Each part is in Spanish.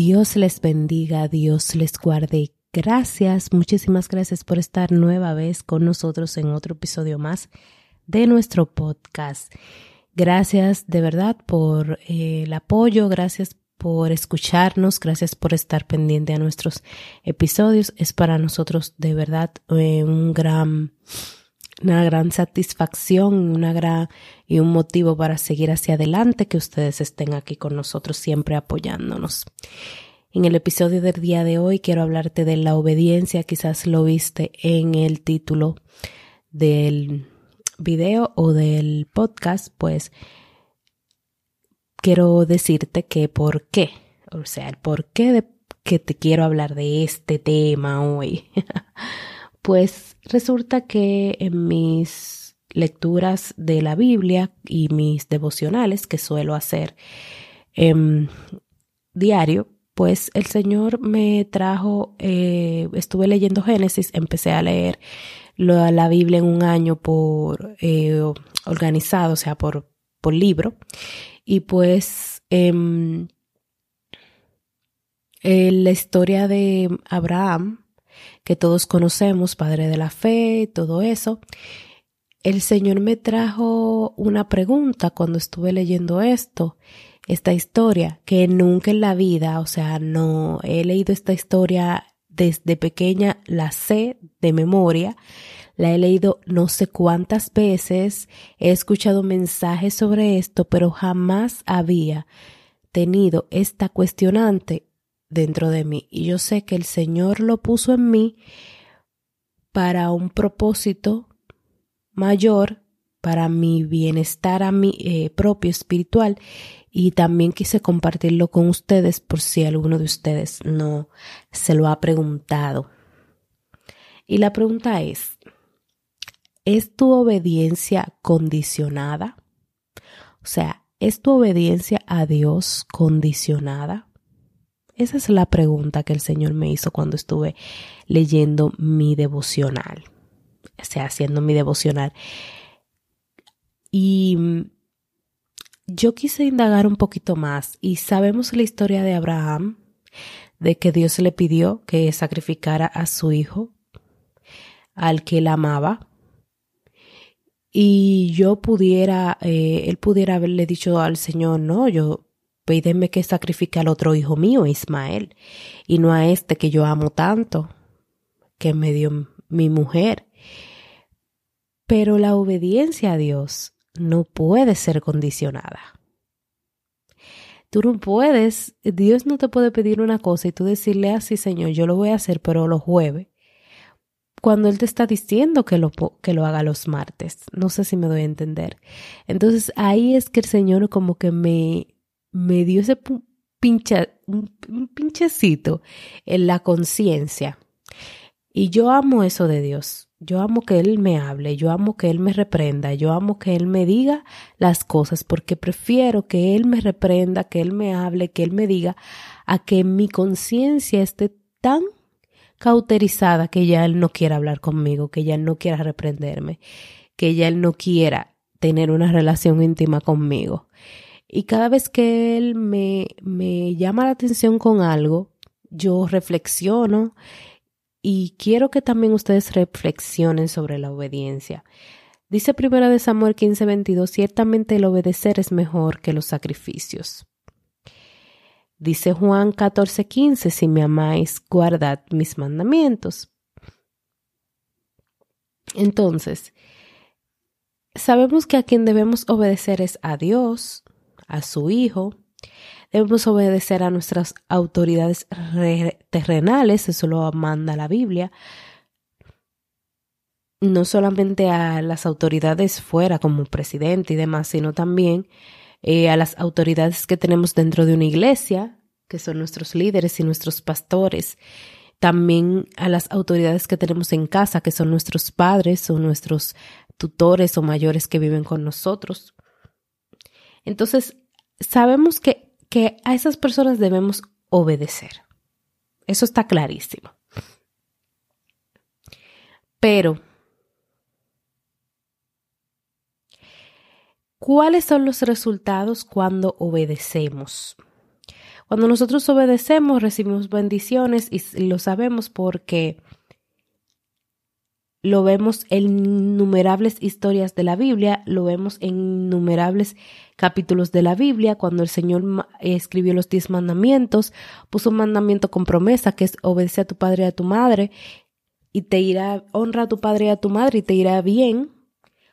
Dios les bendiga, Dios les guarde. Gracias, muchísimas gracias por estar nueva vez con nosotros en otro episodio más de nuestro podcast. Gracias de verdad por eh, el apoyo, gracias por escucharnos, gracias por estar pendiente a nuestros episodios. Es para nosotros de verdad eh, un gran, una gran satisfacción, una gran y un motivo para seguir hacia adelante que ustedes estén aquí con nosotros siempre apoyándonos. En el episodio del día de hoy quiero hablarte de la obediencia, quizás lo viste en el título del video o del podcast, pues quiero decirte que por qué, o sea, el por qué de que te quiero hablar de este tema hoy. pues resulta que en mis lecturas de la Biblia y mis devocionales que suelo hacer em, diario, pues el Señor me trajo, eh, estuve leyendo Génesis, empecé a leer la Biblia en un año por eh, organizado, o sea, por, por libro. Y pues em, la historia de Abraham, que todos conocemos, padre de la fe, todo eso, el Señor me trajo una pregunta cuando estuve leyendo esto, esta historia, que nunca en la vida, o sea, no he leído esta historia desde pequeña, la sé de memoria, la he leído no sé cuántas veces, he escuchado mensajes sobre esto, pero jamás había tenido esta cuestionante dentro de mí. Y yo sé que el Señor lo puso en mí para un propósito mayor, para mi bienestar a mi eh, propio espiritual y también quise compartirlo con ustedes por si alguno de ustedes no se lo ha preguntado. Y la pregunta es, ¿Es tu obediencia condicionada? O sea, ¿es tu obediencia a Dios condicionada? Esa es la pregunta que el Señor me hizo cuando estuve leyendo mi devocional, o sea, haciendo mi devocional. Y yo quise indagar un poquito más y sabemos la historia de Abraham, de que Dios le pidió que sacrificara a su hijo, al que él amaba, y yo pudiera, eh, él pudiera haberle dicho al Señor, no, yo pídeme que sacrifique al otro hijo mío, Ismael, y no a este que yo amo tanto, que me dio mi mujer. Pero la obediencia a Dios no puede ser condicionada. Tú no puedes, Dios no te puede pedir una cosa y tú decirle así, Señor, yo lo voy a hacer, pero los jueves cuando Él te está diciendo que lo, que lo haga los martes. No sé si me doy a entender. Entonces ahí es que el Señor como que me, me dio ese pincha, un, pinchecito en la conciencia. Y yo amo eso de Dios. Yo amo que Él me hable, yo amo que Él me reprenda, yo amo que Él me diga las cosas, porque prefiero que Él me reprenda, que Él me hable, que Él me diga, a que mi conciencia esté tan cauterizada que ya él no quiera hablar conmigo, que ya él no quiera reprenderme, que ya él no quiera tener una relación íntima conmigo. Y cada vez que él me, me llama la atención con algo, yo reflexiono y quiero que también ustedes reflexionen sobre la obediencia. Dice primero de Samuel 15:22, ciertamente el obedecer es mejor que los sacrificios. Dice Juan 14:15, si me amáis, guardad mis mandamientos. Entonces, sabemos que a quien debemos obedecer es a Dios, a su Hijo, debemos obedecer a nuestras autoridades terrenales, eso lo manda la Biblia, no solamente a las autoridades fuera como presidente y demás, sino también eh, a las autoridades que tenemos dentro de una iglesia, que son nuestros líderes y nuestros pastores, también a las autoridades que tenemos en casa, que son nuestros padres o nuestros tutores o mayores que viven con nosotros. Entonces, sabemos que, que a esas personas debemos obedecer. Eso está clarísimo. Pero, ¿cuáles son los resultados cuando obedecemos? Cuando nosotros obedecemos, recibimos bendiciones y lo sabemos porque lo vemos en innumerables historias de la Biblia, lo vemos en innumerables capítulos de la Biblia, cuando el Señor escribió los diez mandamientos, puso un mandamiento con promesa que es obedece a tu padre y a tu madre, y te irá, honra a tu padre y a tu madre y te irá bien.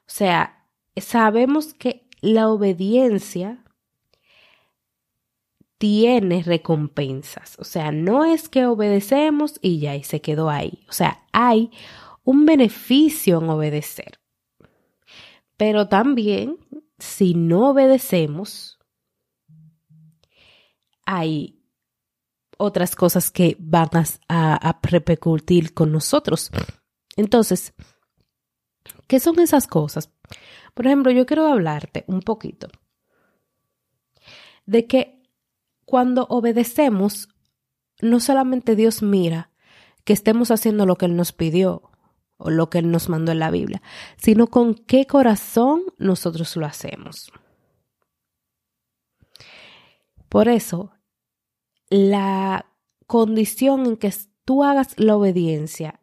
O sea, sabemos que la obediencia tiene recompensas. O sea, no es que obedecemos y ya y se quedó ahí. O sea, hay un beneficio en obedecer. Pero también, si no obedecemos, hay otras cosas que van a, repercutir con nosotros. Entonces, ¿qué son esas cosas? Por ejemplo, yo quiero hablarte un poquito de que cuando obedecemos, no solamente Dios mira que estemos haciendo lo que Él nos pidió o lo que Él nos mandó en la Biblia, sino con qué corazón nosotros lo hacemos. Por eso, la condición en que tú hagas la obediencia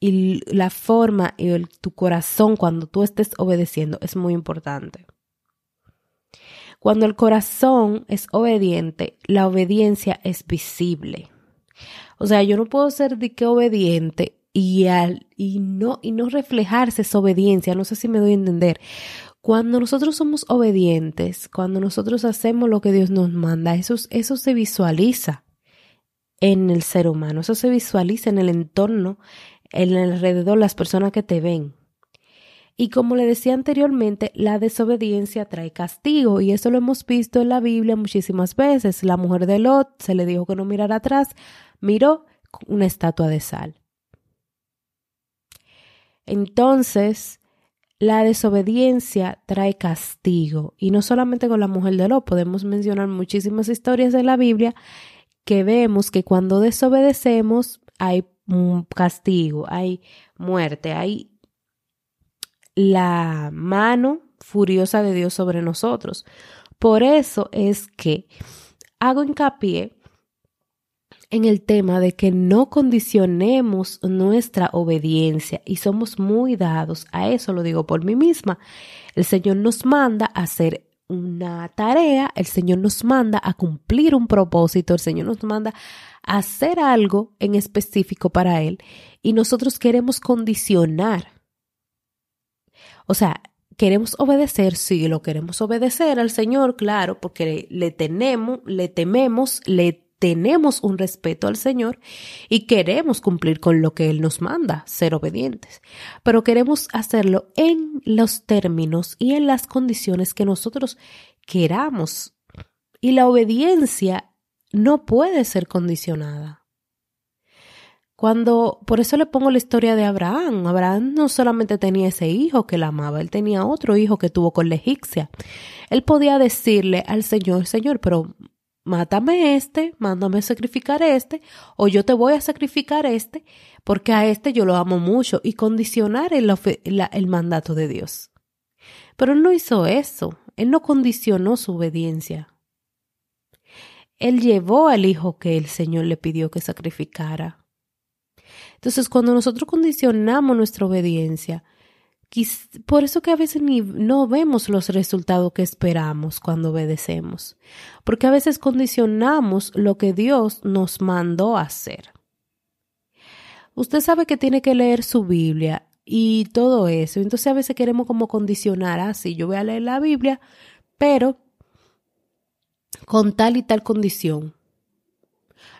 y la forma y tu corazón cuando tú estés obedeciendo es muy importante. Cuando el corazón es obediente, la obediencia es visible. O sea, yo no puedo ser de que obediente y, al, y, no, y no reflejarse esa obediencia. No sé si me doy a entender. Cuando nosotros somos obedientes, cuando nosotros hacemos lo que Dios nos manda, eso, eso se visualiza en el ser humano, eso se visualiza en el entorno, en el alrededor, las personas que te ven. Y como le decía anteriormente, la desobediencia trae castigo y eso lo hemos visto en la Biblia muchísimas veces. La mujer de Lot se le dijo que no mirara atrás, miró una estatua de sal. Entonces, la desobediencia trae castigo. Y no solamente con la mujer de Lot, podemos mencionar muchísimas historias de la Biblia que vemos que cuando desobedecemos hay castigo, hay muerte, hay la mano furiosa de Dios sobre nosotros. Por eso es que hago hincapié en el tema de que no condicionemos nuestra obediencia y somos muy dados a eso, lo digo por mí misma. El Señor nos manda a hacer una tarea, el Señor nos manda a cumplir un propósito, el Señor nos manda a hacer algo en específico para Él y nosotros queremos condicionar. O sea, queremos obedecer, sí, lo queremos obedecer al Señor, claro, porque le tenemos, le tememos, le tenemos un respeto al Señor y queremos cumplir con lo que Él nos manda, ser obedientes, pero queremos hacerlo en los términos y en las condiciones que nosotros queramos. Y la obediencia no puede ser condicionada. Cuando, por eso le pongo la historia de Abraham. Abraham no solamente tenía ese hijo que la amaba, él tenía otro hijo que tuvo con la egipcia. Él podía decirle al Señor, Señor, pero mátame este, mándame sacrificar este, o yo te voy a sacrificar este, porque a este yo lo amo mucho, y condicionar el, el mandato de Dios. Pero él no hizo eso, él no condicionó su obediencia. Él llevó al hijo que el Señor le pidió que sacrificara. Entonces, cuando nosotros condicionamos nuestra obediencia, por eso que a veces no vemos los resultados que esperamos cuando obedecemos, porque a veces condicionamos lo que Dios nos mandó hacer. Usted sabe que tiene que leer su Biblia y todo eso, entonces a veces queremos como condicionar, así ah, yo voy a leer la Biblia, pero con tal y tal condición.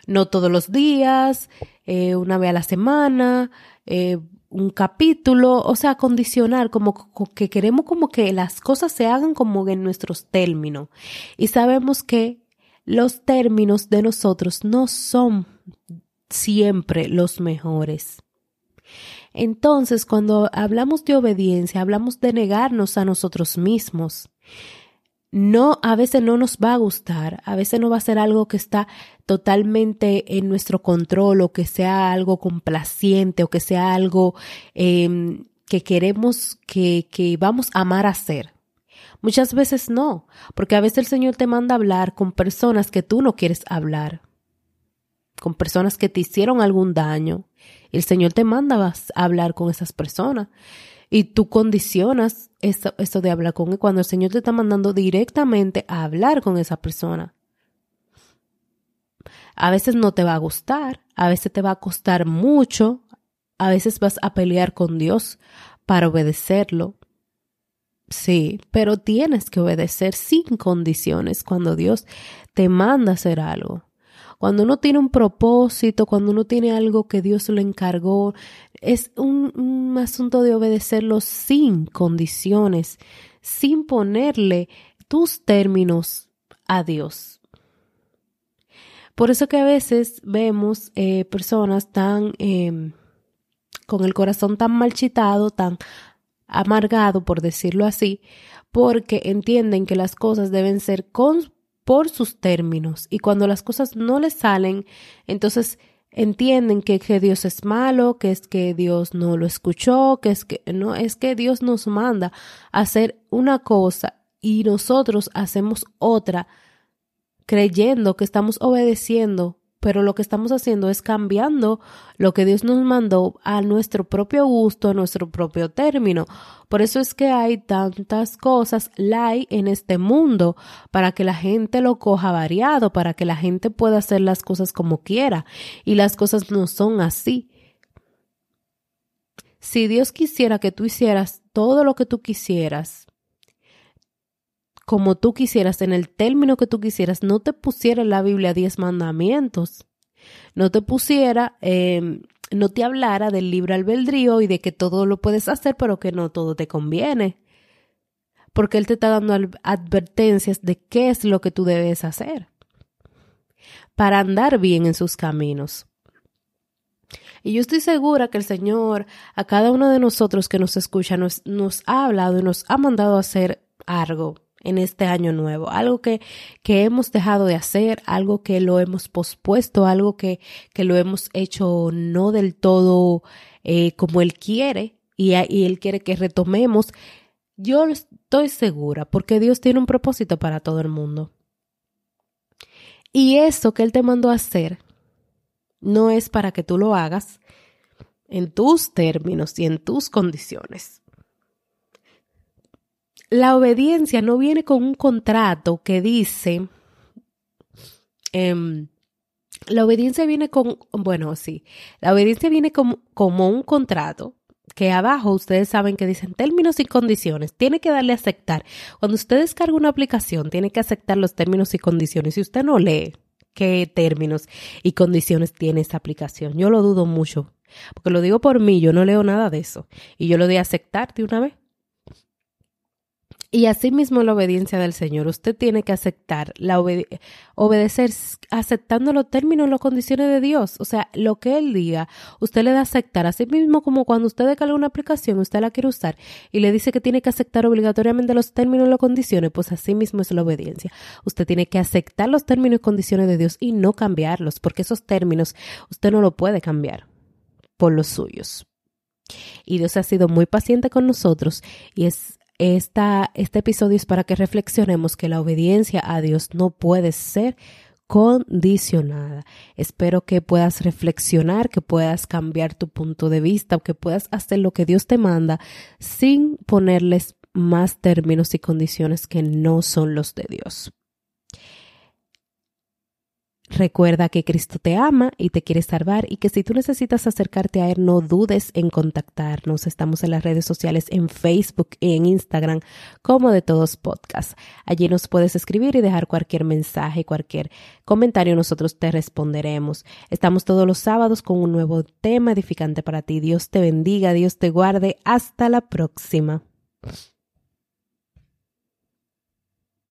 No todos los días, eh, una vez a la semana, eh, un capítulo, o sea, condicionar, como que queremos como que las cosas se hagan como en nuestros términos. Y sabemos que los términos de nosotros no son siempre los mejores. Entonces, cuando hablamos de obediencia, hablamos de negarnos a nosotros mismos. No, a veces no nos va a gustar, a veces no va a ser algo que está totalmente en nuestro control o que sea algo complaciente o que sea algo eh, que queremos, que, que vamos a amar hacer. Muchas veces no, porque a veces el Señor te manda a hablar con personas que tú no quieres hablar, con personas que te hicieron algún daño. El Señor te manda a hablar con esas personas y tú condicionas eso, de hablar con él cuando el Señor te está mandando directamente a hablar con esa persona. A veces no te va a gustar, a veces te va a costar mucho, a veces vas a pelear con Dios para obedecerlo. Sí, pero tienes que obedecer sin condiciones cuando Dios te manda hacer algo. Cuando uno tiene un propósito, cuando uno tiene algo que Dios le encargó, es un, un asunto de obedecerlo sin condiciones, sin ponerle tus términos a Dios. Por eso que a veces vemos eh, personas tan em, con el corazón tan marchitado, tan amargado, por decirlo así, porque entienden que las cosas deben ser con, por sus términos. Y cuando las cosas no les salen, entonces entienden que, que, Dios es malo, que es que Dios no lo escuchó, que es que no es que Dios nos manda a hacer una cosa y nosotros hacemos otra creyendo que estamos obedeciendo pero lo que estamos haciendo es cambiando lo que Dios nos mandó a nuestro propio gusto, a nuestro propio término. Por eso es que hay tantas cosas light en este mundo, para que la gente lo coja variado, para que la gente pueda hacer las cosas como quiera. Y las cosas no son así. Si Dios quisiera que tú hicieras todo lo que tú quisieras, como tú quisieras, en el término que tú quisieras, no te pusiera en la Biblia diez mandamientos, no te pusiera, eh, no te hablara del libre albedrío y de que todo lo puedes hacer, pero que no todo te conviene. Porque Él te está dando advertencias de qué es lo que tú debes hacer para andar bien en sus caminos. Y yo estoy segura que el Señor a cada uno de nosotros que nos escucha nos, nos ha hablado y nos ha mandado a hacer algo en este año nuevo, algo que, que hemos dejado de hacer, algo que lo hemos pospuesto, algo que, que lo hemos hecho no del todo eh, como Él quiere y, y Él quiere que retomemos. Yo estoy segura porque Dios tiene un propósito para todo el mundo. Y eso que Él te mandó a hacer no es para que tú lo hagas en tus términos y en tus condiciones la obediencia no viene con un contrato que dice, em, la obediencia viene con, bueno, sí, la obediencia viene como, un contrato que abajo ustedes saben que dicen términos y condiciones. Tiene que darle a aceptar. Cuando usted descarga una aplicación, tiene que aceptar los términos y condiciones. Si usted no lee qué términos y condiciones tiene esa aplicación, yo lo dudo mucho. Porque lo digo por mí, yo no leo nada de eso. Y yo lo de aceptar de una vez. Y asimismo la obediencia del Señor. Usted tiene que aceptar, la obedecer aceptando los términos las condiciones de Dios. O sea, lo que Él diga, usted le da a aceptar. Asimismo como cuando usted descarga una aplicación, usted la quiere usar y le dice que tiene que aceptar obligatoriamente los términos y las condiciones, pues asimismo es la obediencia. Usted tiene que aceptar los términos y condiciones de Dios y no cambiarlos, porque esos términos usted no lo puede cambiar por los suyos. Y Dios ha sido muy paciente con nosotros y es esta, este episodio es para que reflexionemos que la obediencia a Dios no puede ser condicionada. Espero que puedas reflexionar, que puedas cambiar tu punto de vista, que puedas hacer lo que Dios te manda sin ponerles más términos y condiciones que no son los de Dios. Recuerda que Cristo te ama y te quiere salvar y que si tú necesitas acercarte a Él, no dudes en contactarnos. Estamos en las redes sociales en Facebook y en Instagram como de todos podcasts. Allí nos puedes escribir y dejar cualquier mensaje, cualquier comentario, nosotros te responderemos. Estamos todos los sábados con un nuevo tema edificante para ti. Dios te bendiga, Dios te guarde. Hasta la próxima.